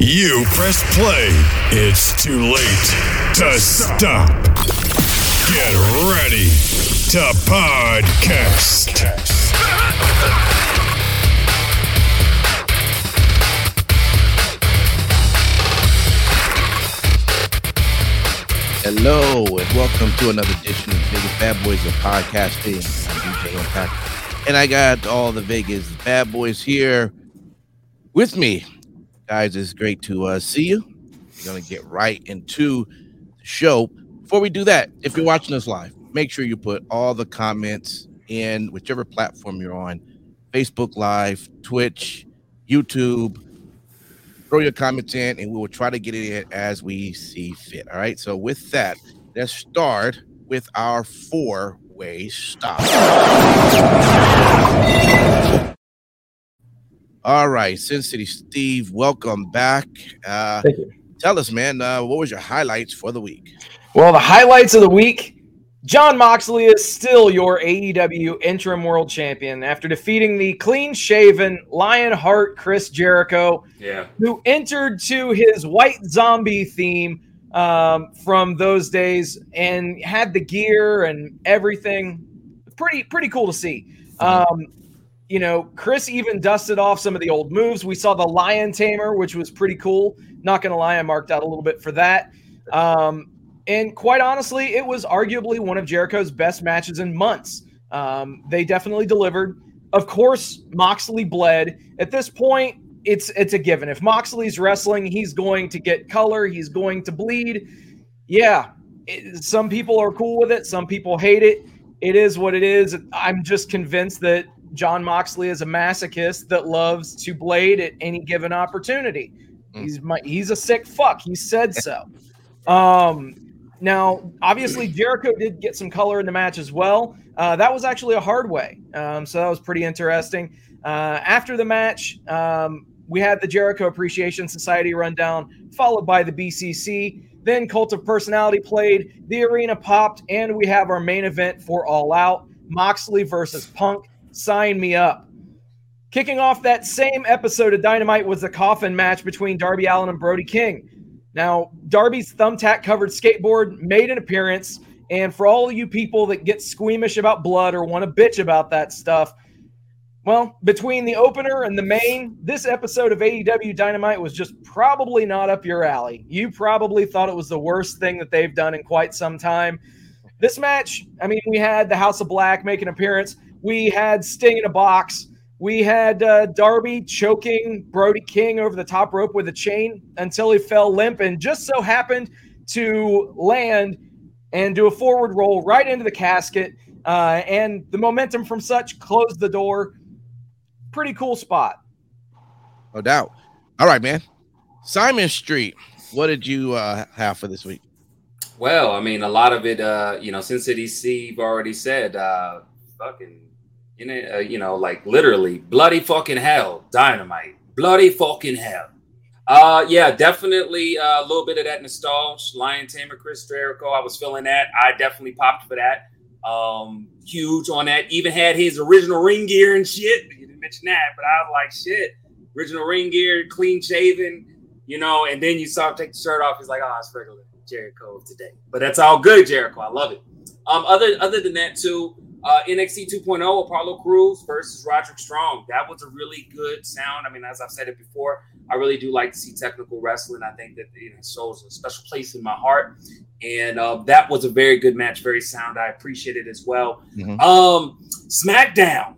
You press play. It's too late to stop. Get ready to podcast. Hello and welcome to another edition of Vegas Bad Boys of Podcasting. I'm DJ Impact, and I got all the Vegas Bad Boys here with me. Guys, it's great to uh, see you. We're gonna get right into the show. Before we do that, if you're watching us live, make sure you put all the comments in whichever platform you're on Facebook Live, Twitch, YouTube. Throw your comments in, and we will try to get it in as we see fit. All right. So, with that, let's start with our four way stop. All right. Sin City Steve, welcome back. Uh, Thank you. tell us, man, uh, what was your highlights for the week? Well, the highlights of the week Jon Moxley is still your AEW interim world champion after defeating the clean shaven Lionheart Chris Jericho, Yeah. who entered to his white zombie theme um, from those days and had the gear and everything. Pretty, pretty cool to see. Um, you know, Chris even dusted off some of the old moves. We saw the Lion Tamer, which was pretty cool. Not going to lie, I marked out a little bit for that. Um, and quite honestly, it was arguably one of Jericho's best matches in months. Um, they definitely delivered. Of course, Moxley bled. At this point, it's it's a given. If Moxley's wrestling, he's going to get color. He's going to bleed. Yeah, it- some people are cool with it. Some people hate it. It is what it is. I'm just convinced that Jon Moxley is a masochist that loves to blade at any given opportunity. Mm. He's my he's a sick fuck. He said so. Um, now, obviously, Jericho did get some color in the match as well. Uh, that was actually a hard way. Um, so that was pretty interesting. Uh, after the match, um, we had the Jericho Appreciation Society rundown, followed by the BCC. Then Cult of Personality played, the arena popped, and we have our main event for All Out Moxley versus Punk. Sign me up. Kicking off that same episode of Dynamite was the coffin match between Darby Allin and Brody King. Now, Darby's thumbtack covered skateboard made an appearance. And for all you people that get squeamish about blood or want to bitch about that stuff, well, between the opener and the main, this episode of AEW Dynamite was just probably not up your alley. You probably thought it was the worst thing that they've done in quite some time. This match, I mean, we had the House of Black make an appearance. We had Sting in a box. We had uh, Darby choking Brody King over the top rope with a chain until he fell limp and just so happened to land and do a forward roll right into the casket. Uh, and the momentum from such closed the door. Pretty cool spot. No doubt. All right, man. Simon Street, what did you uh, have for this week? Well, I mean, a lot of it, uh, you know, Sin City Steve already said, uh, fucking, you know, uh, you know, like literally bloody fucking hell, dynamite, bloody fucking hell. Uh, yeah, definitely uh, a little bit of that nostalgia. Lion Tamer, Chris Jericho, I was feeling that. I definitely popped for that. Um, huge on that. Even had his original ring gear and shit. You didn't mention that, but I was like, shit, original ring gear, clean shaven, you know. And then you saw him take the shirt off. He's like, oh, it's regular Jericho today. But that's all good, Jericho. I love it. Um, other other than that, too, uh, NXT 2.0, Apollo Crews versus Roderick Strong. That was a really good sound. I mean, as I've said it before, I really do like to see technical wrestling. I think that you know, it shows a special place in my heart. And uh, that was a very good match, very sound. I appreciate it as well. Mhm. Um, SmackDown,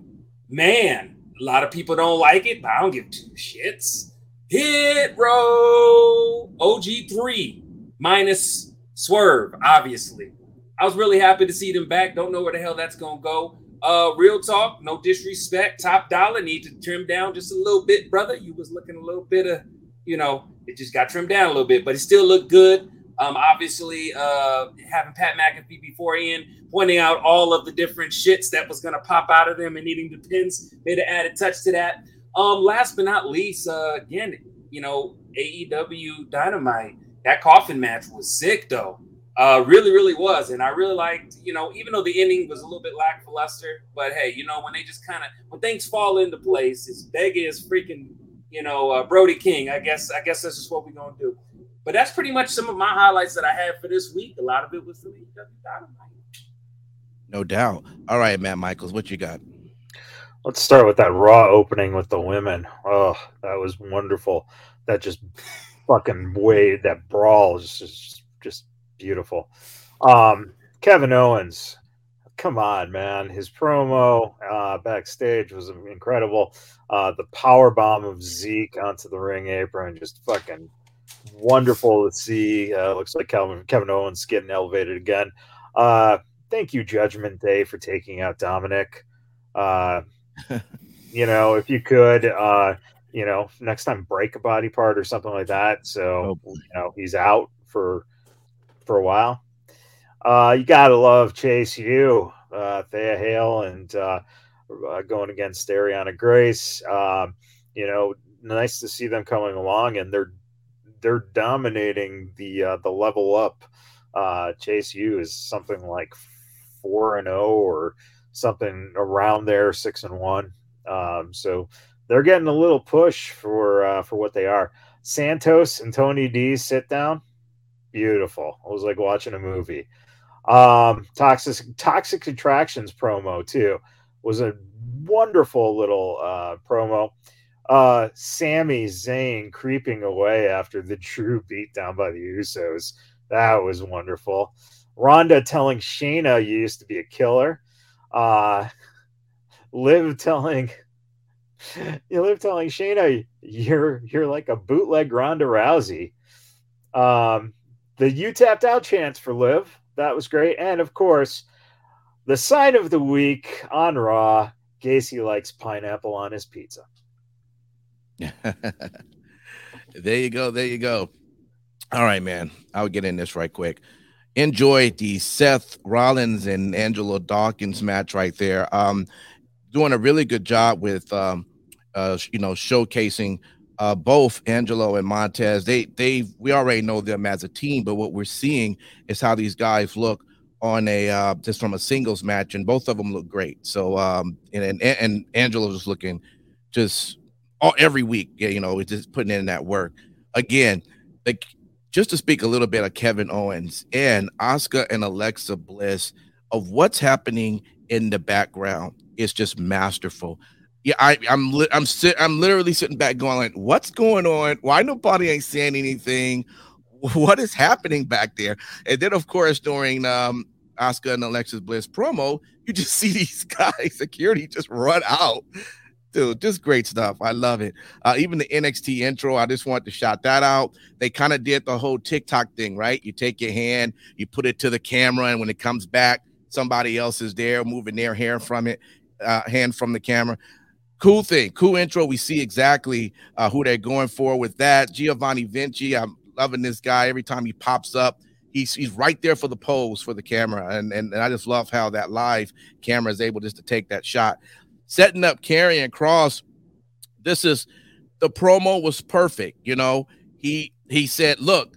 man, a lot of people don't like it, but I don't give two shits. Hit row OG3 minus Swerve, obviously. I was really happy to see them back. Don't know where the hell that's gonna go. Uh, real talk, no disrespect. Top Dolla need to trim down just a little bit, brother. You was looking a little bit of, you know, it just got trimmed down a little bit, but it still looked good. Um, obviously, uh, having Pat McAfee before Ian pointing out all of the different shits that was to pop out of them and needing the pins made an added touch to that. Um, last but not least, uh, again, you know, AEW Dynamite, that coffin match was sick though. Uh, really, really was. And I really liked, you know, even though the ending was a little bit lackluster, but hey, you know, when they just kind of, when things fall into place, it's Vega is freaking, you know, uh, Brody King. I guess, I guess this is what we're going to do. But that's pretty much some of my highlights that I had for this week. A lot of it was from AEW Dynamite. No doubt. All right, Matt Michaels, what you got? Let's start with that Raw opening with the women. Oh, that was wonderful. That just fucking way that brawl is just just beautiful. Um, Kevin Owens, come on, man. His promo uh, backstage was incredible. Uh, the power bomb of Zeke onto the ring apron, just fucking wonderful to see. Uh, looks like Kevin, Kevin Owens getting elevated again. Uh, thank you, Judgment Day, for taking out Dominic. Uh, you know, if you could, uh, you know, next time break a body part or something like that. So oh, you know he's out for for a while. Uh, you gotta love Chase U, uh, Thea Hail, and uh, uh, going against Arianna Grace. Um, you know, nice to see them coming along, and they're they're dominating the uh, the level up. Uh, Chase U is something like four and zero oh or something around there, six and one. Um, so they're getting a little push for uh, for what they are. Santos and Tony D sit down, beautiful. It was like watching a movie. Um, toxic toxic attractions promo too was a wonderful little uh, promo. Uh, Sami Zayn creeping away after the true beatdown by the Usos. That was wonderful. Ronda telling Shayna you used to be a killer. Uh, Liv telling you live telling Shayna you're you're like a bootleg Ronda Rousey. Um, the you tapped out chance for Liv that was great, and of course, the sign of the week on Raw: Gacy likes pineapple on his pizza. there you go. There you go. All right, man. I'll get in this right quick. Enjoy the Seth Rollins and Angelo Dawkins match right there. Um, doing a really good job with um, uh, you know, showcasing uh, both Angelo and Montez. They they we already know them as a team, but what we're seeing is how these guys look on a uh, just from a singles match, and both of them look great. So um, and and, and Angelo's looking just all every week. You know, is just putting in that work again. Like just to speak a little bit of Kevin Owens and Asuka and Alexa Bliss of what's happening in the background is just masterful yeah, I, I'm li- I'm sit I'm literally sitting back going like, what's going on? Why nobody ain't saying anything? What is happening back there? And then of course during um Asuka and Alexa Bliss promo, you just see these guys, security just run out. Dude, just great stuff. I love it. Uh, even the NXT intro, I just want to shout that out. They kind of did the whole TikTok thing, right? You take your hand, you put it to the camera, and when it comes back, somebody else is there moving their hair from it, uh, hand from the camera cool thing, cool intro. We see exactly uh, who they're going for with that. Giovanni Vinci, I'm loving this guy. Every time he pops up, he's he's right there for the pose for the camera, and and, and I just love how that live camera is able just to take that shot. Setting up Karrion Kross. This is the promo was perfect. You know, he he said, "Look,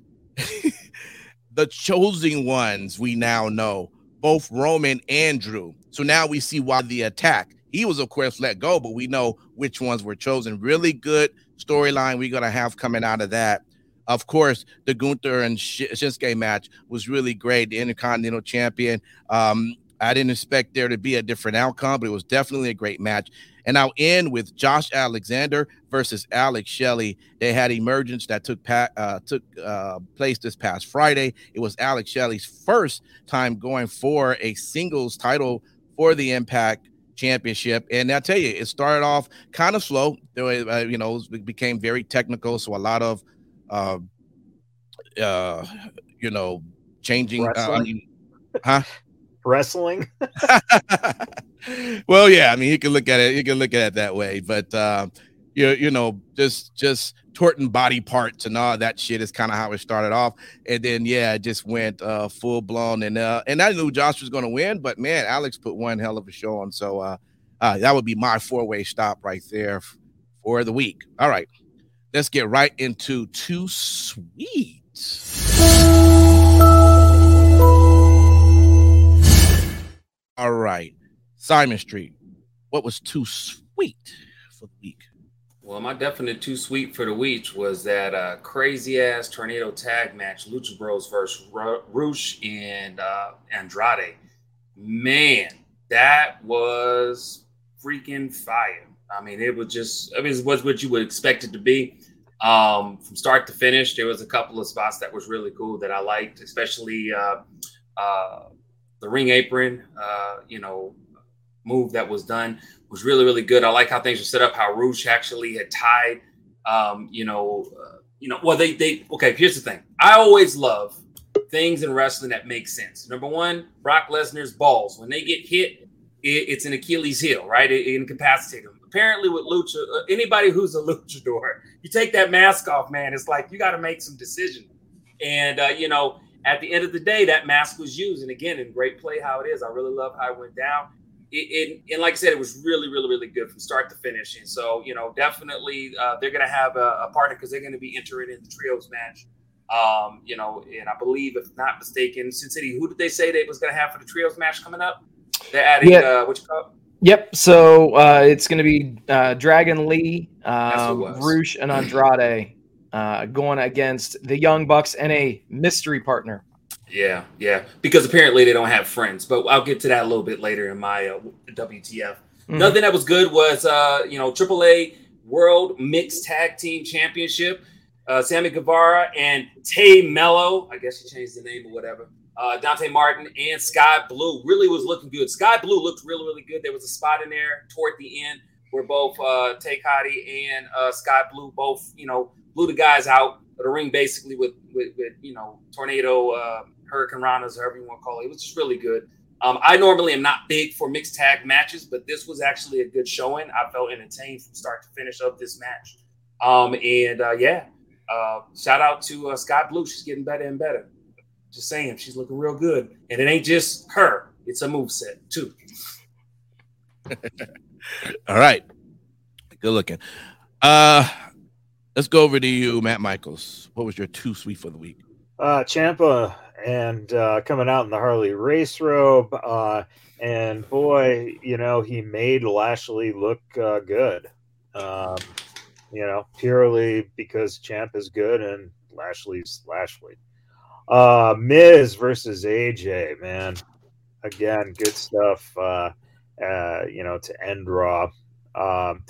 the chosen ones we now know, both Roman and Drew. So now we see why the attack." He was, of course, let go, but we know which ones were chosen. Really good storyline we're going to have coming out of that. Of course, the Gunther and Shinsuke match was really great. The Intercontinental Champion. Um, I didn't expect there to be a different outcome, but it was definitely a great match. And I'll end with Josh Alexander versus Alex Shelley. They had emergence that took pa- uh, took uh, place this past Friday. It was Alex Shelley's first time going for a singles title for the Impact championship. And I tell you, it started off kind of slow. There was, uh, you know, it became very technical. So a lot of, uh, uh, you know, changing. Uh, I mean, huh? Wrestling. well, yeah. I mean, you can look at it. You can look at it that way. But uh, you you know just just torting body parts and all that shit is kind of how it started off. And then yeah it just went uh full blown and uh and i knew josh was going to win but man alex put one hell of a show on. So uh, uh that would be my four-way stop right there for the week. All right let's get right into too sweet all right simon street what was too sweet for the week well, my definite too sweet for the week was that uh, crazy ass tornado tag match, Lucha Bros versus Rush and uh, Andrade. Man, that was freaking fire. I mean, it was just, I mean, it was what you would expect it to be. Um, from start to finish, there was a couple of spots that was really cool that I liked, especially uh, uh, the ring apron, uh, you know, move that was done was really really good. I like how things were set up. How Rush actually had tied, um, you know, uh, you know. Well, they they okay. Here's the thing. I always love things in wrestling that make sense. Number one, Brock Lesnar's balls when they get hit, it, it's an Achilles heel, right? It, it incapacitates them. Apparently, with lucha, uh, anybody who's a luchador, you take that mask off, man. It's like you got to make some decisions, and uh, you know. At the end of the day, that mask was used, and again, in great play, how it is. I really love how it went down it, it, and like I said, it was really, really, really good from start to finish. And so, you know, definitely uh, they're going to have a, a partner because they're going to be entering in the trios match. Um, you know, and I believe, if not mistaken, Sin City, who did they say they was going to have for the trios match coming up? They're adding yeah. uh, what you call? Yep. So uh, it's going to be uh, Dragon Lee, um, Rush, and Andrade uh, going against the Young Bucks and a mystery partner. Yeah, yeah. Because apparently they don't have friends, but I'll get to that a little bit later in my uh, WTF. Mm-hmm. Another thing that was good was uh, you know AAA World Mixed Tag Team Championship. Uh, Sammy Guevara and Tay Melo, I guess he changed the name or whatever. Uh, Dante Martin and Skye Blue really was looking good. Skye Blue looked really, really good. There was a spot in there toward the end where both uh, Tay Conti and uh, Skye Blue both, you know, blew the guys out of the ring basically with, with, with you know, tornado uh, hurricanranas, however you want to call it. It was just really good. Um, I normally am not big for mixed tag matches, but this was actually a good showing. I felt entertained from start to finish of this match. Um, and uh, yeah, uh, shout out to uh, Skye Blue. She's getting better and better. Just saying, she's looking real good. And it ain't just her; it's a move set too. All right, good looking. Uh, let's go over to you, Matt Michaels. What was your two sweet for the week? Uh, Ciampa and uh, coming out in the Harley Race robe. Uh, and boy, you know, he made Lashley look uh, good. Um, you know, purely because Champ is good and Lashley's Lashley. Uh, Miz versus AJ, man. Again, good stuff. Uh, uh, you know, to end Raw. Um,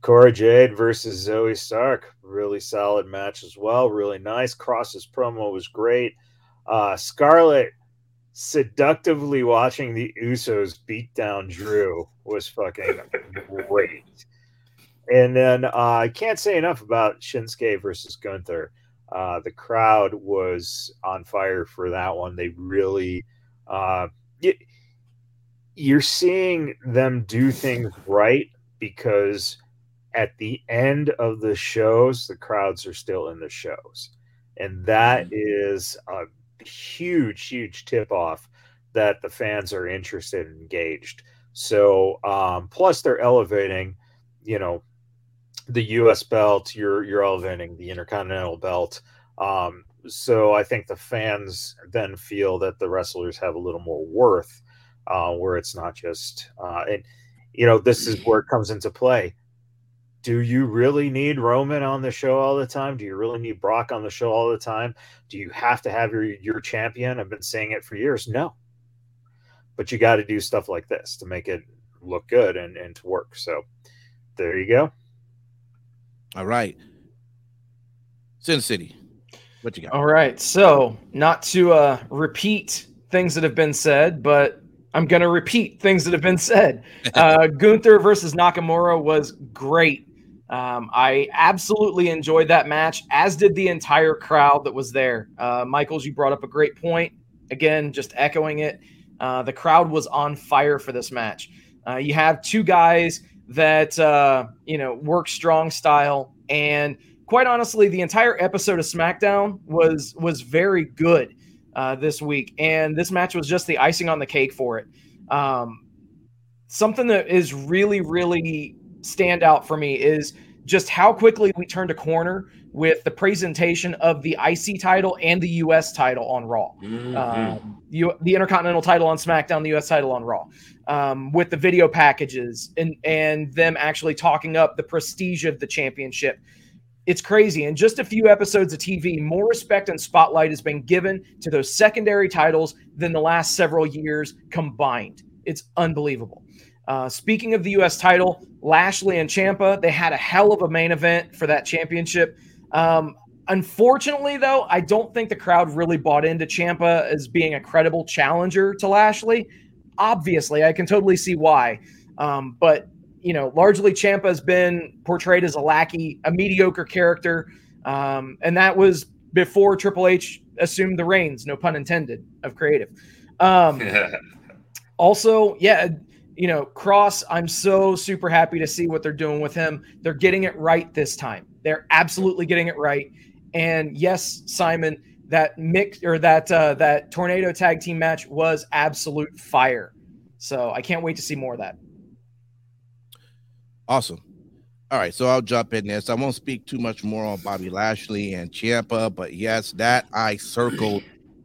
Cora Jade versus Zoey Stark, really solid match as well. Really nice. Kross's promo was great. Uh, Scarlett seductively watching the Usos beat down Drew was fucking great. And then uh, I can't say enough about Shinsuke versus Gunther. Uh, the crowd was on fire for that one. They really, uh, you're seeing them do things right because at the end of the shows, the crowds are still in the shows. And that mm-hmm. a huge, huge tip off that the fans are interested and engaged. So, um, plus they're elevating, you know, the U.S. belt. You're you're elevating the Intercontinental belt. Um, so I think the fans then feel that the wrestlers have a little more worth, uh, where it's not just uh, and you know this is where it comes into play do you really need Roman on the show all the time? Do you really need Brock on the show all the time? Do you have to have your your champion? I've been saying it for years. No. But you got to do stuff like this to make it look good and, and to work. So there you go. All right. Sin City. What you got? All right. So not to uh repeat things that have been said, but I'm going to repeat things that have been said. Uh, Gunther versus Nakamura was great. Um, I absolutely enjoyed that match, as did the entire crowd that was there. Uh, Michaels, you brought up a great point. Again, just echoing it. Uh, the crowd was on fire for this match. Uh, you have two guys that uh, you know work strong style. And quite honestly, the entire episode of SmackDown was was very good uh, this week, and this match was just the icing on the cake for it. Um, something that is really really stand out for me is just how quickly we turned a corner with the presentation of the IC title and the US title on Raw. Mm-hmm. Um, you, the Intercontinental title on SmackDown, the US title on Raw, um, with the video packages and, and them actually talking up the prestige of the championship. It's crazy. In just a few episodes of TV, more respect and spotlight has been given to those secondary titles than the last several years combined. It's unbelievable. Uh, speaking of the U.S. title, Lashley and Ciampa, they had a hell of a main event for that championship. Um, unfortunately, though, I don't think the crowd really bought into Ciampa as being a credible challenger to Lashley. Obviously, I can totally see why. Um, but you know, largely Ciampa has been portrayed as a lackey, a mediocre character, um, and that was before Triple H assumed the reins, no pun intended, of creative. Um, also, yeah, you know, Kross, I'm so super happy to see what they're doing with him. They're getting it right this time. They're absolutely getting it right. And yes, Simon, that mix or that uh, that tornado tag team match was absolute fire. So I can't wait to see more of that. Awesome. All right, so I'll jump in this. I won't speak too much more on Bobby Lashley and Ciampa, but yes, that I circled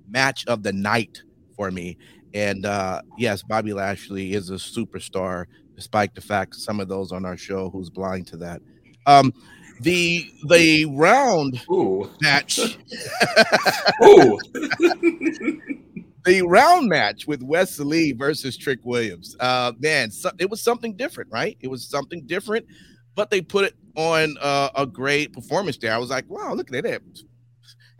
match of the night for me. And uh, yes, Bobby Lashley is a superstar, despite the fact some of those on our show who's blind to that. Um, the the round Ooh. match. Ooh. the round match with Wes Lee versus Trick Williams. Uh, man, so, it was something different, right? It was something different, but they put it on uh, a great performance there. I was like, wow, look at that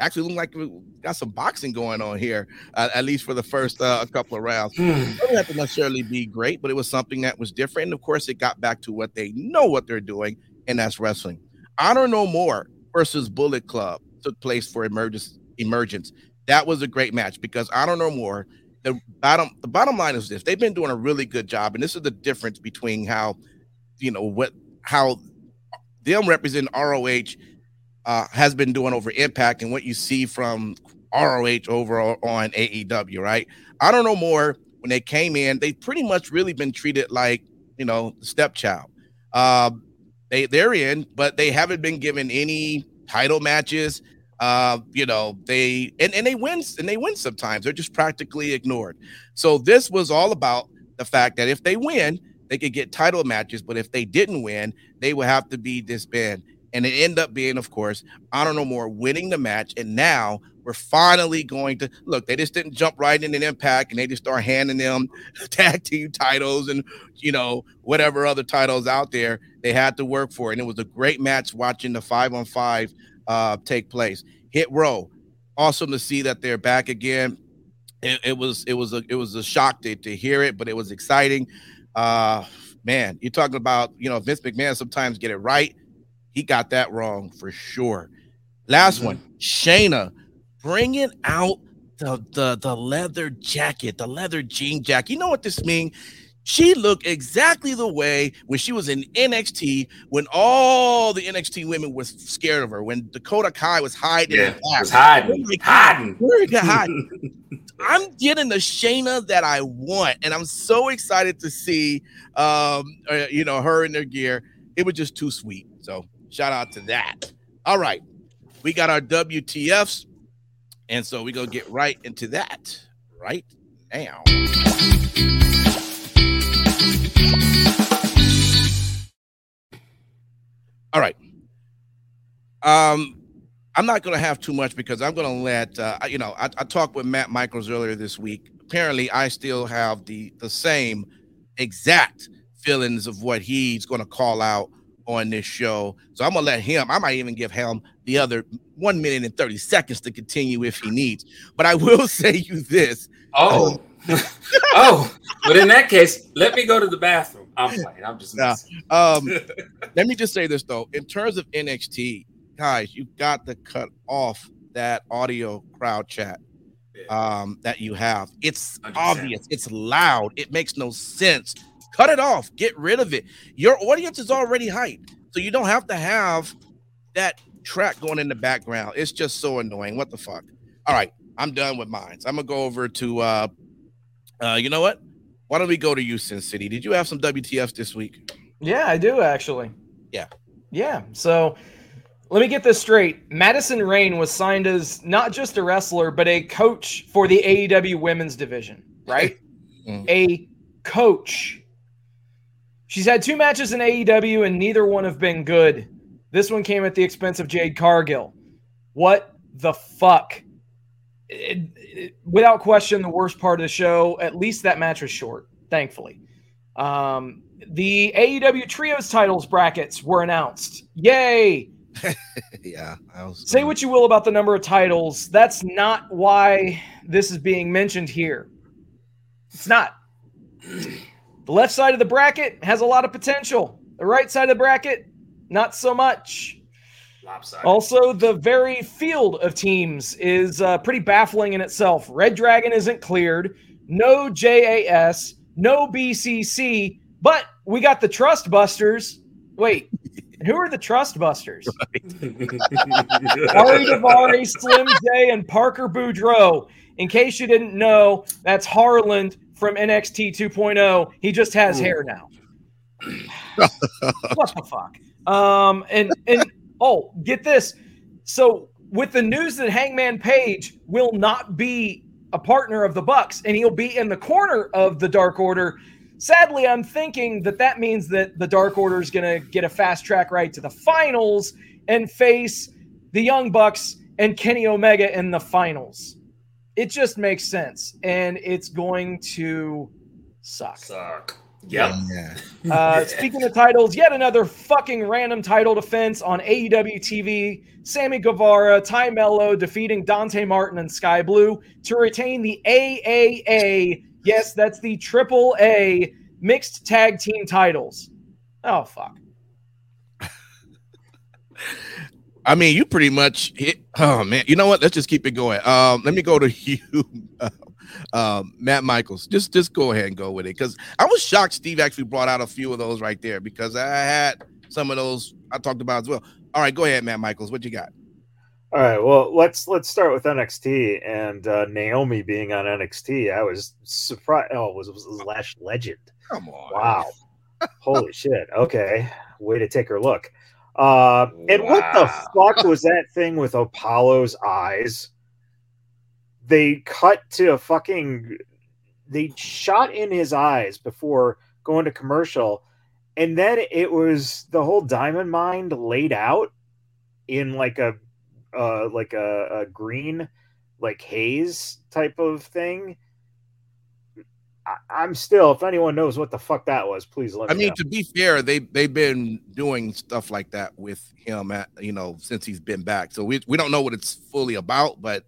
actually looked like we got some boxing going on here, uh, at least for the first uh, couple of rounds. Hmm. it didn't have to necessarily be great, but it was something that was different. And of course, it got back to what they know what they're doing, and that's wrestling. Honor No More versus Bullet Club took place for emergence. Emergence. That was a great match because Honor No More. The bottom, the bottom line is this: they've been doing a really good job, and this is the difference between how, you know, what how them represent ROH uh, has been doing over Impact and what you see from ROH over on AEW, right? I don't know More when they came in, they pretty much really been treated like you know stepchild. Uh, they they're in, but they haven't been given any title matches. Uh, you know, they and, and they win and they win sometimes. They're just practically ignored. So this was all about the fact that if they win, they could get title matches, but if they didn't win, they would have to be disbanded. And it ended up being, of course, Honor No More winning the match. And now we're finally going to look. They just didn't jump right in an impact and they just start handing them tag team titles and, you know, whatever other titles out there. They had to work for it. And it was a great match watching the five on five uh, take place. Hit row. Awesome to see that they're back again. It, it was it was a it was a shock to, to hear it, but it was exciting. Uh man, you're talking about, you know, Vince McMahon sometimes get it right he got that wrong for sure. Last mm-hmm. one, Shayna bringing out the, the the leather jacket, the leather jean jacket. You know what this means? She looked exactly the way when she was in NXT, when all the NXT women were scared of her, when Dakota Kai was hiding. Yeah, was hiding. Like, hiding. hiding. I'm getting the Shayna that I want, and I'm so excited to see, um, uh, you know, her in their gear. It was just too sweet. So Shout out to that. All right. We got our WTFs. And so we're going to get right into that right now. All right. Um, I'm not going to have too much because I'm going to let uh, you know. I, I talked with Matt Michaels earlier this week. Apparently, I still have the the same exact feelings of what he's going to call out on this show. So I'm gonna let him. I might even give him the other one minute and 30 seconds to continue if he needs. But I will say you this. Oh, oh, but in that case, let me go to the bathroom. I'm playing. I'm just nah, um, let me just say this though. In terms of NXT, guys, you got to cut off that audio crowd chat um, that you have. It's 100%. obvious, it's loud, it makes no sense Cut it off. Get rid of it. Your audience is already hyped, so you don't have to have that track going in the background. It's just so annoying. What the fuck? All right, I'm done with mine. I'm gonna go over to uh uh you know what? Why don't we go to Houston City? Did you have some WTFs this week? Yeah, I do actually. Yeah. Yeah. So let me get this straight. Madison Rayne was signed as not just a wrestler, but a coach for the AEW women's division, right? Mhm. A coach. She's had two matches in AEW and neither one have been good. This one came at the expense of Jade Cargill. What the fuck? It- it- without question, the worst part of the show. At least that match was short, thankfully. Um, the AEW Trios titles brackets were announced. Yay! yeah. I was Say what you will about the number of titles. That's not why this is being mentioned here. It's not. The left side of the bracket has a lot of potential. The right side of the bracket, not so much. Lopsided. Also, the very field of teams is uh, pretty baffling in itself. Red Dragon isn't cleared, no JAS, no BCC, but we got the Trust Busters. Wait, who are the Trust Busters? Ari Daivari, Slim J, and Parker Boudreaux. In case you didn't know, that's Harland from NXT 2.0. oh. He just has hair now. what the fuck? Um, and and oh, get this. So with the news that Hangman Page will not be a partner of the Bucks and he'll be in the corner of the Dark Order. Sadly, I'm thinking that that means that the Dark Order is going to get a fast track right to the finals and face the Young Bucks and Kenny Omega in the finals. It just makes sense, and it's going to suck. Suck. Yep. Yeah. Uh, speaking of titles, yet another fucking random title defense on AEW TV. Sammy Guevara, Tay Melo defeating Dante Martin and Skye Blue to retain the AAA. Yes, that's the triple A mixed tag team titles. Oh, fuck. I mean, you pretty much hit. Oh man, you know what? Let's just keep it going. Um, let me go to you, um, Matt Michaels. Just just go ahead and go with it because I was shocked Steve actually brought out a few of those right there because I had some of those I talked about as well. All right, go ahead, Matt Michaels. What you got? All right, well let's let's start with NXT and uh, Naomi being on NXT. I was surprised. Oh, it was, was Lash Legend. Come on. Wow. Holy shit. Okay. Way to take her look. Uh, and what the fuck was that thing with Apollo's eyes? They cut to a fucking. They shot in his eyes before going to commercial. And then it was the whole diamond mine laid out in like a uh like a, a green like haze type of thing. I, I'm still, if anyone knows what the fuck that was, please let I me I mean, know. to be fair, they they've been doing stuff like that with him at you know since he's been back. So we we don't know what it's fully about, but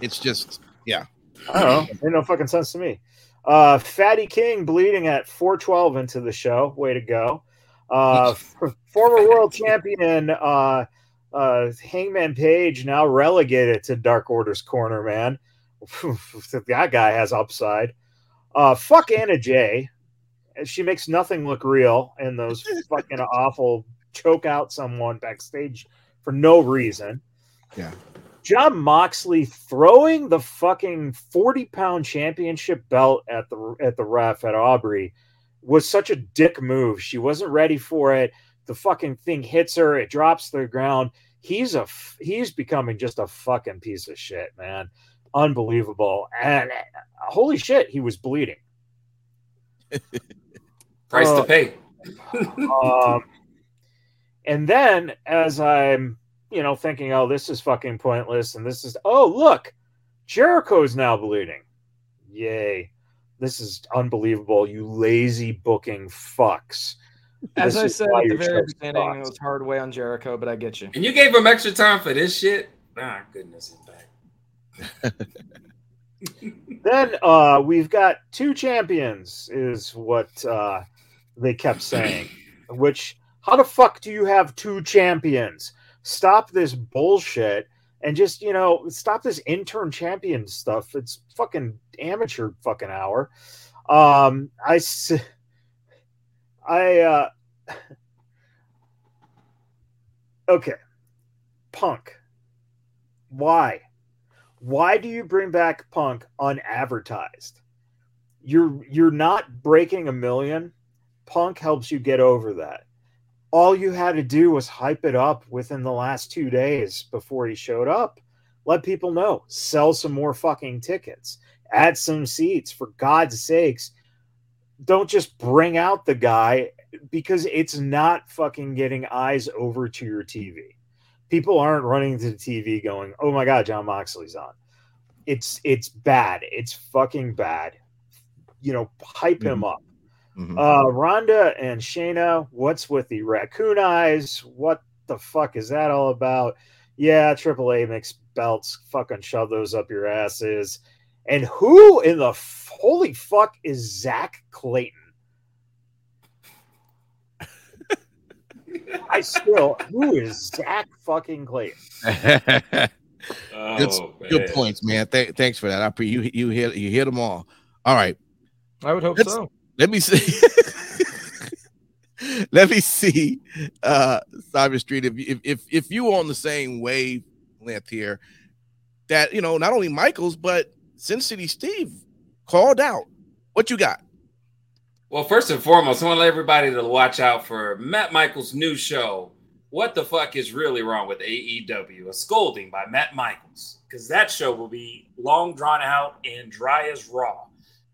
it's just yeah. I don't know. It made no fucking sense to me. Uh, Fatty King bleeding at 412 into the show. Way to go. Uh, former world champion uh, uh, Hangman Page now relegated to Dark Order's corner, man. that guy has upside. Uh, fuck Anna Jay. She makes nothing look real in those fucking awful choke out someone backstage for no reason. Yeah. Jon Moxley throwing the fucking 40 pound championship belt at the at the ref at Aubrey was such a dick move. She wasn't ready for it. The fucking thing hits her, it drops to the ground. He's a f- he's becoming just a fucking piece of shit, man. Unbelievable. And uh, holy shit, he was bleeding. Price Uh, to pay. um, and then as I'm, you know, thinking, oh, this is fucking pointless, and this is, oh, look, Jericho's now bleeding. Yay. This is unbelievable, you lazy booking fucks. As This I said at the very show beginning, it was hard way on Jericho, but I get you. And you gave him extra time for this shit? Ah, goodness, impact. Then uh, we've got two champions, is what uh, they kept saying. Which, how the fuck do you have two champions? Stop this bullshit and just, you know, stop this intern champion stuff. It's fucking amateur fucking hour. Um, I, I uh okay. Punk. Why? Why do you bring back Punk unadvertised? You're you're not breaking a million. Punk helps you get over that. All you had to do was hype it up within the last two days before he showed up. Let people know. Sell some more fucking tickets. Add some seats. For God's sakes, don't just bring out the guy because it's not fucking getting eyes over to your TV. People aren't running to the TV going, "Oh my god, Jon Moxley's on." It's it's bad. It's fucking bad. You know, hype mm-hmm. him up. Mm-hmm. Uh Ronda and Shayna, what's with the raccoon eyes? What the fuck is that all about? Yeah, AAA makes belts. Fucking shove those up your asses. And who in the f- holy fuck is Zack Clayton? I still, who is Zack fucking Clayton? oh, good, good, points, man. Th- thanks for that. I pre- you you hit you hit them all. All right. I would hope Let's, so. Let me see. let me see, uh, Cyber Street. If if if if you on the same wavelength here, that you know not only Michaels but Sin City Steve called out. What you got? Well, first and foremost, I want to let everybody to watch out for Matt Michaels' new show. What the fuck is really wrong with AEW? A scolding by Matt Michaels, because that show will be long drawn out and dry as raw.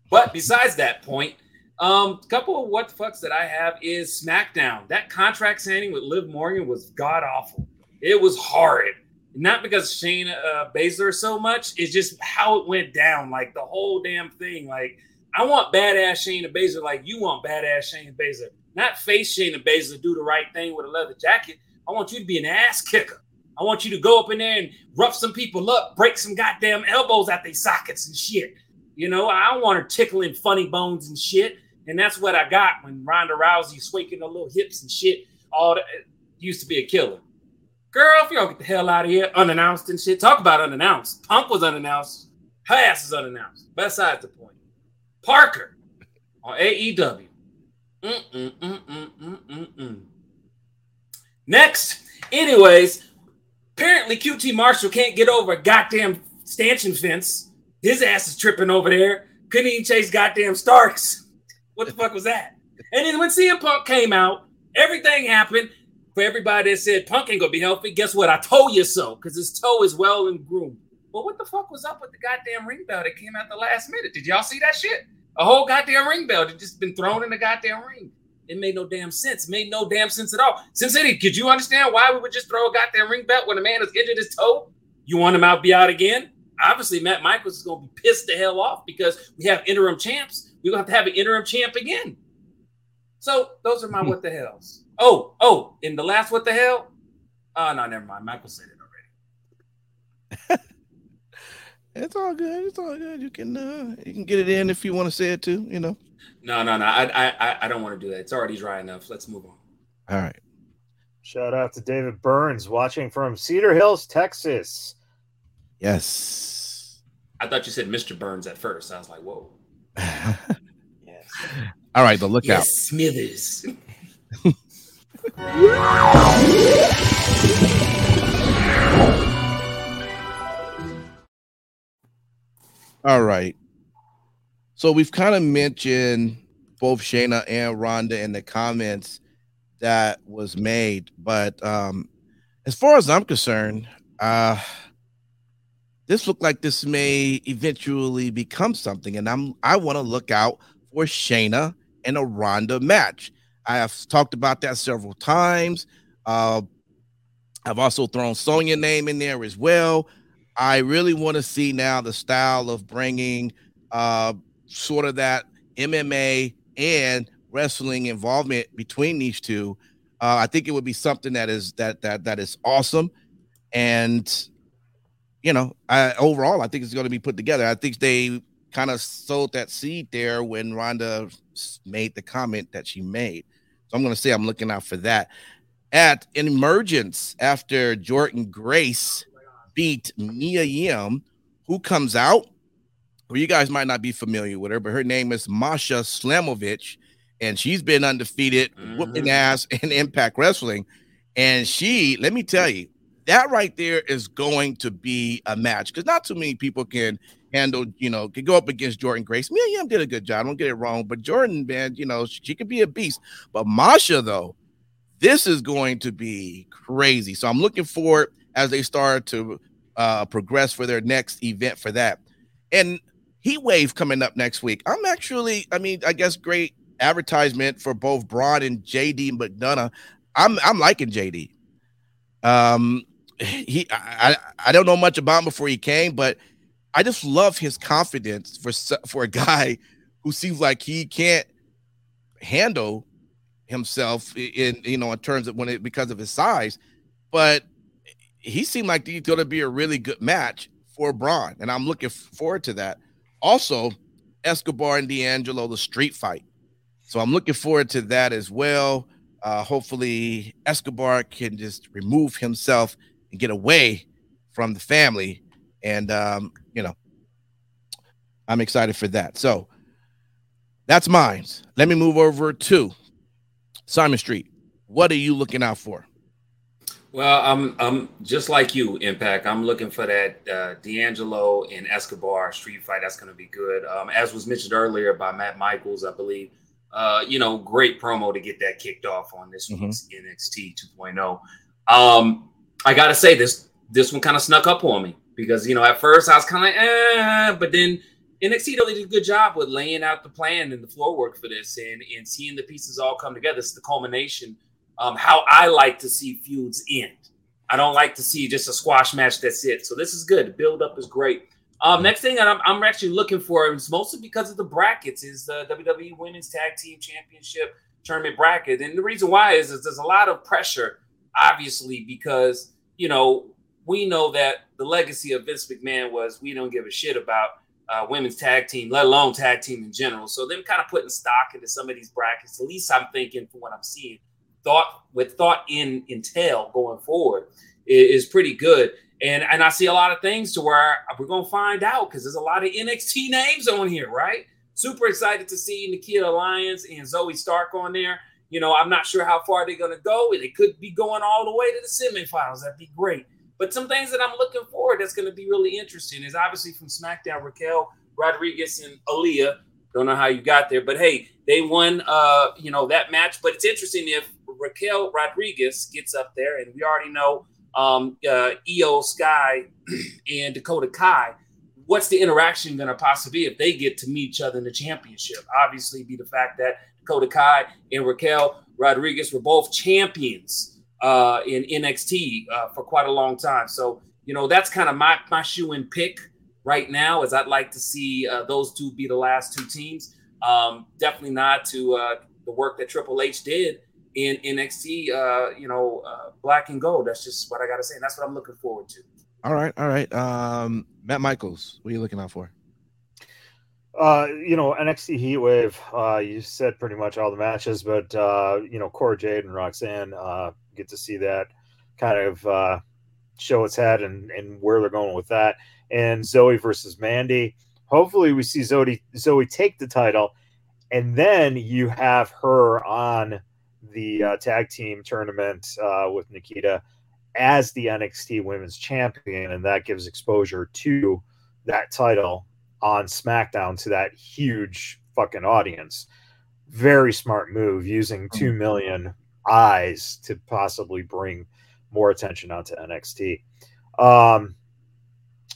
But besides that point, um, a couple of what the fucks that I have is SmackDown. That contract signing with Liv Morgan was god awful. It was horrid not because Shayna uh, Baszler so much, it's just how it went down. Like the whole damn thing. Like I want badass Shayna Baszler, like you want badass Shayna Baszler, not face Shayna Baszler do the right thing with a leather jacket. I want you to be an ass kicker. I want you to go up in there and rough some people up, break some goddamn elbows out their sockets and shit. You know, I want her tickling funny bones and shit. And that's what I got when Ronda Rousey swaking her little hips and shit. All that used to be a killer. Girl, if don't get the hell out of here, unannounced and shit. Talk about unannounced. Punk was unannounced. Her ass is unannounced. Besides the point. Parker on AEW. Next, anyways, apparently QT Marshall can't get over a goddamn stanchion fence. His ass is tripping over there. Couldn't even chase goddamn Starks. What the fuck was that? And then when CM Punk came out, everything happened for everybody that said Punk ain't gonna be healthy, guess what? I told you so, because his toe is well and groomed. Well, what the fuck was up with the goddamn ring bell that came out the last minute? Did y'all see that shit? A whole goddamn ring bell that just been thrown in the goddamn ring. It made no damn sense. It made no damn sense at all. Cincinnati, could you understand why we would just throw a goddamn ring belt when a man has injured his toe? You want him out be out again? Obviously, Matt Michaels is gonna be pissed the hell off because we have interim champs. We're gonna have to have an interim champ again. So those are my hmm. what the hells. Oh, oh, in the last what the hell? Oh no, never mind. Michael said it already. it's all good. It's all good. You can uh you can get it in if you want to say it too, you know. No, no, no. I I I don't want to do that. It's already dry enough. Let's move on. All right. Shout out to David Burns watching from Cedar Hills, Texas. Yes. I thought you said Mr. Burns at first. I was like, whoa. yes. All right, the lookout. Yes, Smithers. All right. So we've kind of mentioned both Shayna and Ronda in the comments that was made, but um, as far as I'm concerned, uh, this looked like this may eventually become something, and I'm I want to look out for Shayna and a Ronda match. I have talked about that several times. Uh, I've also thrown Sonya name in there as well. I really want to see now the style of bringing uh, sort of that MMA and wrestling involvement between these two. Uh, I think it would be something that is that that that is awesome, and you know, I, overall, I think it's going to be put together. I think they kind of sowed that seed there when Ronda made the comment that she made. So I'm going to say I'm looking out for that. At Emergence, after Jordynne Grace beat Mia Yim, who comes out, well, you guys might not be familiar with her, but her name is Masha Slamovich. and she's been undefeated, Mhm. whooping ass in Impact Wrestling. And she, let me tell you, that right there is going to be a match because not too many people can handle, you know, can go up against Jordynne Grace. Mia Yim did a good job. Don't get it wrong, but Jordan, man, you know, she, she could be a beast. But Masha, though, this is going to be crazy. So I'm looking forward as they start to uh, progress for their next event for that. And Heat Wave coming up next week. I'm actually, I mean, I guess great advertisement for both Braun and JD McDonagh. I'm I'm liking JD. Um, he I, I don't know much about him before he came, but I just love his confidence for for a guy who seems like he can't handle himself in you know in terms of when it because of his size, but he seemed like he's going to be a really good match for Braun, and I'm looking forward to that. Also, Escobar and D'Angelo, the street fight. So I'm looking forward to that as well. Uh, hopefully, Escobar can just remove himself and get away from the family. And, um, you know, I'm excited for that. So that's mine. Let me move over to Simon Street. What are you looking out for? Well, I'm I'm just like you, Impact. I'm looking for that uh, D'Angelo and Escobar street fight. That's going to be good. Um, as was mentioned earlier by Matt Michaels, I believe. Uh, you know, great promo to get that kicked off on this Mhm. week's NXT 2.0. Um, I gotta say this this one kind of snuck up on me because you know at first I was kind of like, eh, but then NXT really did a good job with laying out the plan and the floor work for this and and seeing the pieces all come together. It's the culmination um, how I like to see feuds end. I don't like to see just a squash match. That's it. So this is good. The build up is great. Um, next thing that I'm, I'm actually looking for is mostly because of the brackets is the WWE Women's Tag Team Championship tournament bracket, and the reason why is, is there's a lot of pressure, obviously, because you know we know that the legacy of Vince McMahon was we don't give a shit about uh, women's tag team, let alone tag team in general. So them kind of putting stock into some of these brackets. At least I'm thinking from what I'm seeing thought with thought in entail going forward is, pretty good. And and I see a lot of things to where we're gonna find out because there's a lot of NXT names on here, right? Super excited to see Nikkita Lyons and Zoey Stark on there. You know, I'm not sure how far they're gonna go. They could be going all the way to the semifinals. That'd be great. But some things that I'm looking forward that's gonna be really interesting is obviously from SmackDown, Raquel Rodriguez and Aliyah. Don't know how you got there, but hey, they won uh, you know, that match. But it's interesting if Raquel Rodriguez gets up there, and we already know um, uh, Iyo Sky and Dakota Kai. What's the interaction going to possibly be if they get to meet each other in the championship? Obviously, be the fact that Dakota Kai and Raquel Rodriguez were both champions uh, in NXT uh, for quite a long time. So, you know, that's kind of my my shoe in pick right now. As I'd like to see uh, those two be the last two teams. Um, definitely not to uh, the work that Triple H did in NXT, uh, you know, uh, black and gold. That's just what I got to say. And that's what I'm looking forward to. All right, all right. Um, Matt Michaels, what are you looking out for? Uh, you know, NXT Heatwave, uh, you said pretty much all the matches, but uh, you know, Cora Jade and Roxanne, uh, get to see that kind of uh show its head and, and where they're going with that. And Zoey versus Mandy. Hopefully we see Zoey Zoey take the title, and then you have her on the uh, tag team tournament uh, with Nikita as the NXT Women's Champion, and that gives exposure to that title on SmackDown to that huge fucking audience. Very smart move using 2 million eyes to possibly bring more attention onto NXT. Um,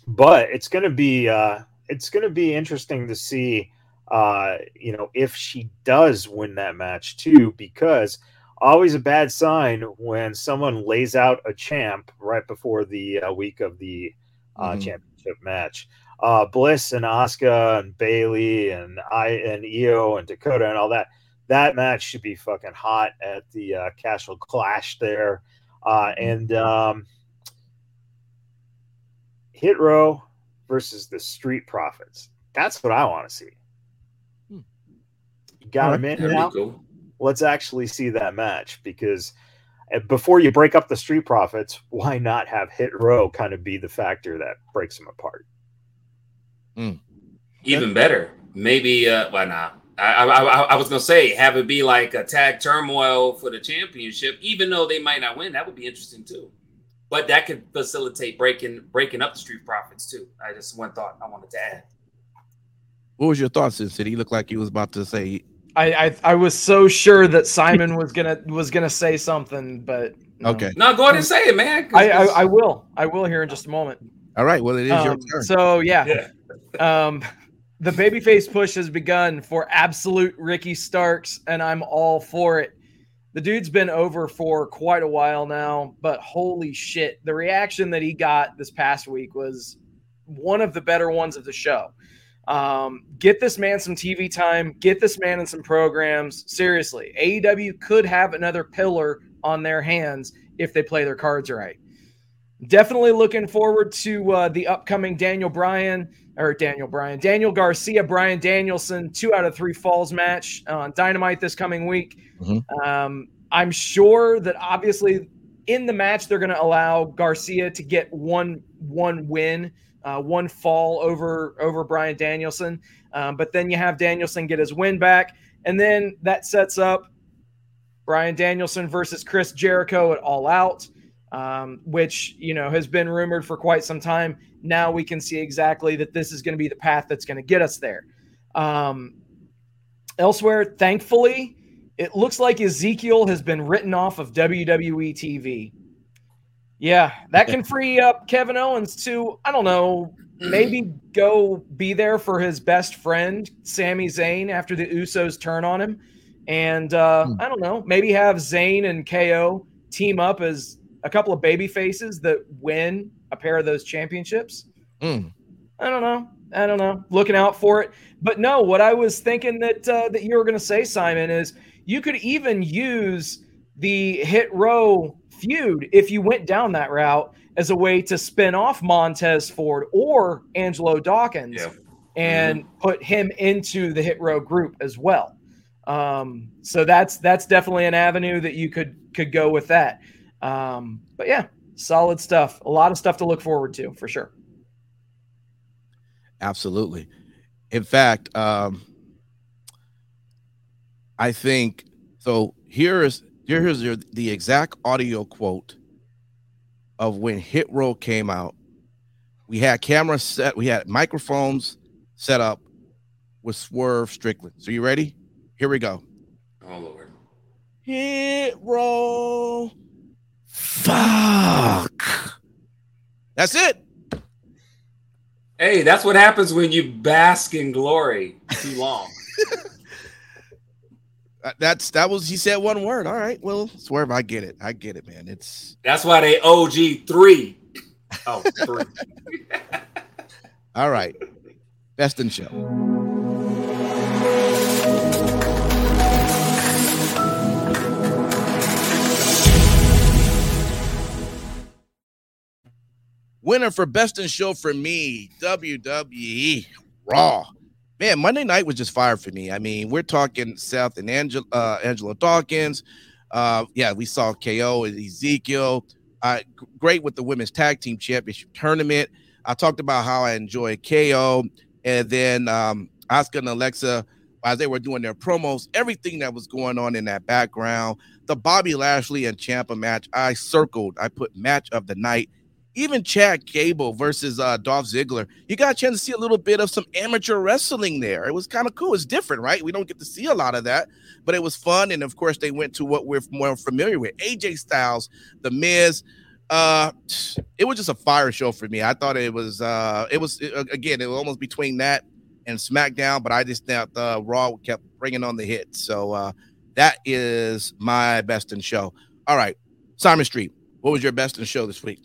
but it's going to be uh, it's going to be interesting to see uh, you know if she does win that match too because always a bad sign when someone lays out a champ right before the uh, week of the uh, Mhm. championship match. Uh, Bliss and Asuka and Bayley and I and Io and Dakota and all that. That match should be fucking hot at the uh, Castle Clash there. Uh, and um, Hit Row versus the Street Profits. That's what I want to see. You got him right. in now cool. let's actually see that match because uh, before you break up the street profits why not have hit row kind of be the factor that breaks them apart Even better. Maybe, uh, well, nah. I, I, I was gonna say have it be like a tag turmoil for the championship, even though they might not win. That would be interesting too. But that could facilitate breaking breaking up the Street Profits too. I just one thought I wanted to add. What was your thoughts, Sin City? He looked like he was about to say. I, I I was so sure that Simon was gonna was gonna say something, but no. Okay. No, go ahead and say it, man. I, I 'cause- I will I will here in just a moment. All right. Well, it is your Um, turn. so yeah, yeah. um, the babyface push has begun for absolute Ricky Starks, and I'm all for it. The dude's been over for quite a while now, but holy shit, the reaction that he got this past week was one of the better ones of the show. Um, get this man some TV time, get this man in some programs. Seriously, AEW could have another pillar on their hands if they play their cards right. Definitely looking forward to uh, the upcoming Daniel Bryan or Daniel Bryan, Daniel Garcia, Bryan Danielson, two out of three falls match on Dynamite this coming week. Mhm. Um, I'm sure that obviously in the match they're going to allow Garcia to get one one win, uh, one fall over over Bryan Danielson, um, but then you have Danielson get his win back, and then that sets up Bryan Danielson versus Chris Jericho at All Out, um, which you know has been rumored for quite some time. Now we can see exactly that this is going to be the path that's going to get us there. Um, elsewhere, thankfully, it looks like Ezekiel has been written off of WWE TV. Yeah, that can free up Kevin Owens to, I don't know, maybe go be there for his best friend, Sami Zayn, after the Usos turn on him. And uh, Hmm. I don't know, maybe have Zayn and KO team up as a couple of baby faces that win a pair of those championships. Mm. I don't know. I don't know. Looking out for it. But no, what I was thinking that uh, that you were going to say, Simon, is you could even use the hit row feud if you went down that route as a way to spin off Montez Ford or Angelo Dawkins Yeah. and put him into the hit row group as well. Um, so that's that's definitely an avenue that you could could go with that. Um, but yeah, solid stuff. A lot of stuff to look forward to for sure. Absolutely. In fact, um, I think so. Here is here is your, the exact audio quote of when Hit Row came out. We had cameras set, we had microphones set up with Swerve Strickland. So you ready? Here we go. Oh Lord. Hit Row. Fuck. That's it. Hey, that's what happens when you bask in glory too long. Uh, That's that was he said one word. All right. Well, Swerve, I get it. I get it, man. It's That's why they OG three. Oh, three. All right. Best in show. Winner for best in show for me, WWE Raw. Man, Monday night was just fire for me. I mean, we're talking Seth and Angelo, uh, Angelo Dawkins. Uh, yeah, we saw KO and Ezekiel. Uh, great with the women's tag team championship tournament. I talked about how I enjoyed KO and then um, Asuka and Alexa as they were doing their promos, everything that was going on in that background. The Bobby Lashley and Ciampa match, I circled. I put match of the night. Even Chad Gable versus uh, Dolph Ziggler. You got a chance to see a little bit of some amateur wrestling there. It was kind of cool. It's different, right? We don't get to see a lot of that, but it was fun. And of course, they went to what we're more familiar with: AJ Styles, The Miz, uh it was just a fire show for me i thought it was uh it was again it was almost between that and smackdown but i just thought uh raw kept bringing on the hits so uh that is my best in show all right simon street what was your best in show this week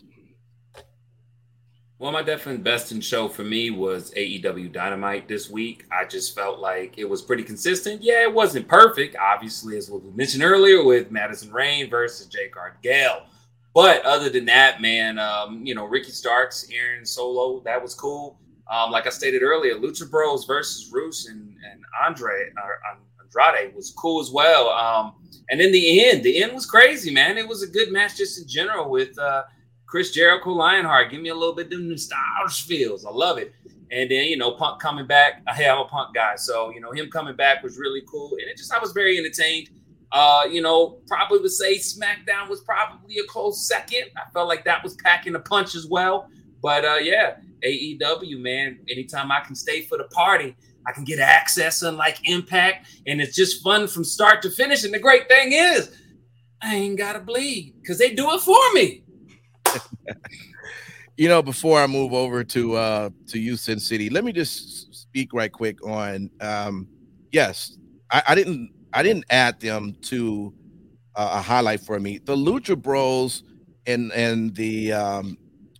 Well, my definite best in show for me was AEW Dynamite this week. I just felt like it was pretty consistent. Yeah, it wasn't perfect, obviously, as we mentioned earlier with Madison Rayne versus Jay Gale. But other than that, man, um, you know, Ricky Starks, Aaron Solo, that was cool. Um, like I stated earlier, Lucha Bros versus Rush and, and Andre or Andrade was cool as well. Um, and in the end, the end was crazy, man. It was a good match just in general with uh, Chris Jericho Lionheart. Give me a little bit of nostalgia feels. I love it. And then, you know, Punk coming back. Hey, I'm a Punk guy. So, you know, him coming back was really cool. And it just, I was very entertained. Uh, you know, probably would say SmackDown was probably a close second. I felt like that was packing a punch as well. But uh, yeah, AEW, man, anytime I can stay for the party, I can get access unlike Impact. And it's just fun from start to finish. And the great thing is, I ain't got to bleed because they do it for me. You know, before I move over to uh to you, Sin City, let me just speak right quick on um yes, I, I didn't I didn't add them to uh, a highlight for me. The Lucha Bros and and the um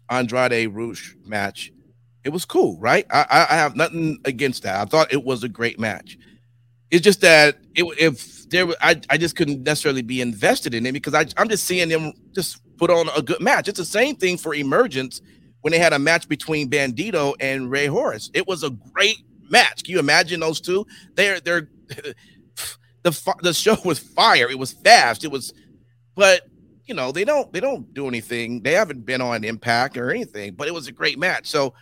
Andrade Rush match, it was cool, right? I, I have nothing against that. I thought it was a great match. It's just that it, if there, I, I just couldn't necessarily be invested in it because I, I'm just seeing them just put on a good match. It's the same thing for Emergence when they had a match between Bandido and Rey Horus. It was a great match. Can you imagine those two? They're they're the the show was fire. It was fast. It was, but you know they don't they don't do anything. They haven't been on Impact or anything. But it was a great match. So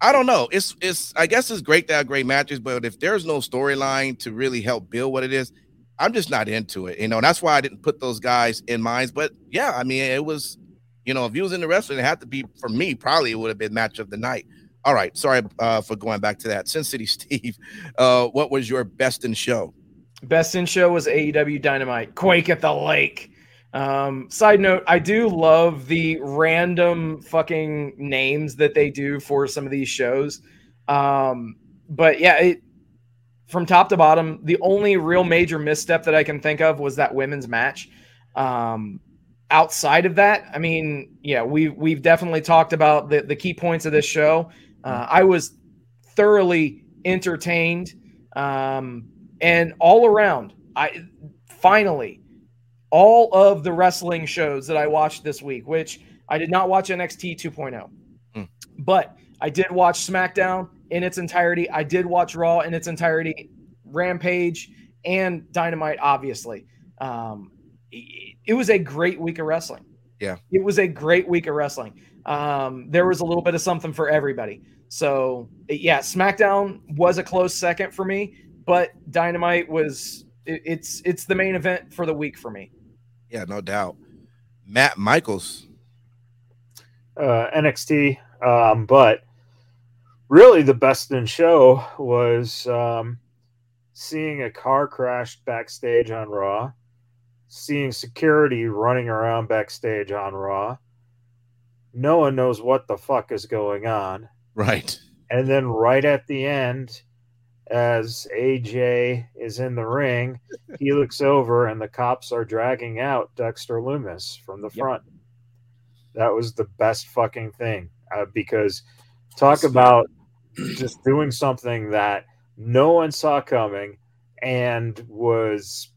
I don't know. It's it's I guess it's great to have great matches, but if there's no storyline to really help build what it is, I'm just not into it. You know, that's why I didn't put those guys in minds. But yeah, I mean, it was, you know, if he was in the wrestling, it had to be for me. Probably it would have been match of the night. All right, sorry uh, for going back to that. Sin City Steve, uh, what was your best in show? Best in show was AEW Dynamite. Quake at the Lake. Um, side note, I do love the random fucking names that they do for some of these shows. Um, but yeah, it, from top to bottom, the only real major misstep that I can think of was that women's match. Um, outside of that, I mean, yeah, we we've definitely talked about the the key points of this show. Uh, I was thoroughly entertained, um, and all around, I finally all of the wrestling shows that I watched this week, which I did not watch NXT 2.0, mm. but I did watch SmackDown in its entirety. I did watch Raw in its entirety, Rampage, and Dynamite, obviously. Um, it was a great week of wrestling. Yeah. It was a great week of wrestling. Um, there was a little bit of something for everybody. So, yeah, SmackDown was a close second for me, but Dynamite was it's it's the main event for the week for me. Yeah, no doubt. Matt Michaels. Uh, NXT, um, but really the best in show was um, seeing a car crash backstage on Raw, seeing security running around backstage on Raw. No one knows what the fuck is going on. Right. And then right at the end, as AJ is in the ring, he looks over and the cops are dragging out Dexter Lumis from the front. Yep. That was the best fucking thing uh, because talk about just doing something that no one saw coming and was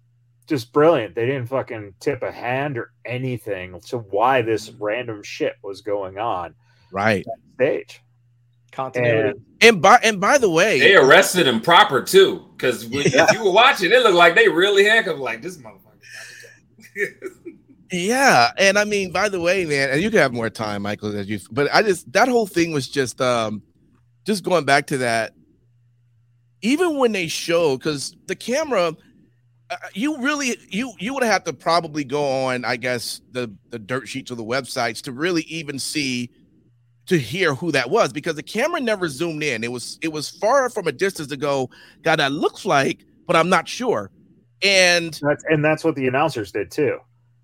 just brilliant. They didn't fucking tip a hand or anything to why this random shit was going on. Right. Stage. Continuity. And, and by and by the way, they arrested him proper too. Because yeah. if you were watching, it looked like they really handcuffed like this motherfucker. yeah, and I mean, by the way, man, and you can have more time, Michael, as you. But I just that whole thing was just um, just going back to that. Even when they show, because the camera, uh, you really you you would have to probably go on, I guess, the the dirt sheets or the websites to really even see to hear who that was because the camera never zoomed in. It was it was far from a distance to go, God, that looks like, but I'm not sure. And that's and that's what the announcers did too.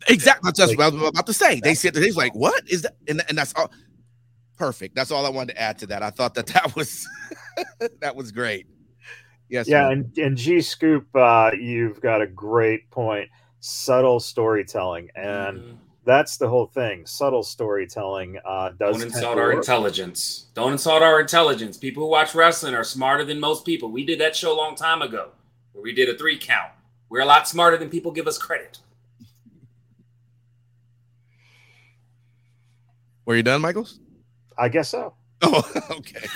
Exactly. That's like, what I was about to say. They said that he's like, what is that? And, and that's all perfect. That's all I wanted to add to that. I thought that that was that was great. Yes. Yeah, man. and and G Scoop, uh, you've got a great point. Subtle storytelling, and mm-hmm that's the whole thing. Subtle storytelling uh, does. Don't insult our intelligence. Don't insult our intelligence. People who watch wrestling are smarter than most people. We did that show a long time ago, where we did a three count. We're a lot smarter than people give us credit. Were you done, Michaels? I guess so. Oh, okay.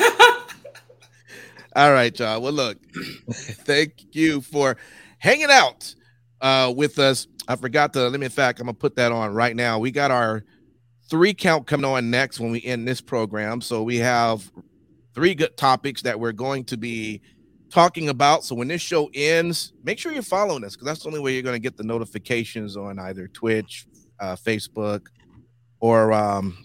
All right, John. Well, look, thank you for hanging out uh, with us I forgot to let me in fact, I'm gonna put that on right now. We got our three count coming on next when we end this program. So we have three good topics that we're going to be talking about. So when this show ends, make sure you're following us because that's the only way you're going to get the notifications on either Twitch, uh, Facebook, or um,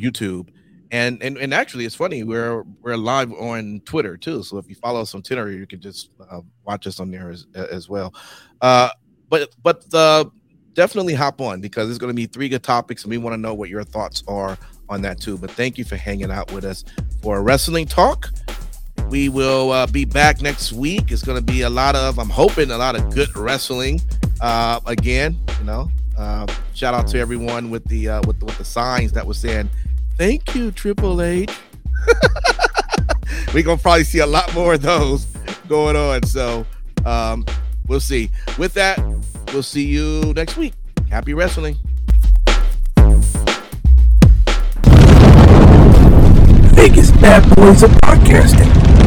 YouTube. And, and and actually, it's funny. We're we're live on Twitter too. So if you follow us on Twitter, you can just uh, watch us on there as, as well. Uh, but but uh, definitely hop on because there's going to be three good topics, and we want to know what your thoughts are on that too. But thank you for hanging out with us for a wrestling talk. We will uh, be back next week. It's going to be a lot of, I'm hoping, a lot of good wrestling. Uh, again, you know, uh, shout out to everyone with the with the, with the signs that were saying, "Thank you, Triple H." We're gonna probably see a lot more of those going on. So um, we'll see. With that, we'll see you next week. Happy wrestling. Vegas Bad Boys of Podcasting.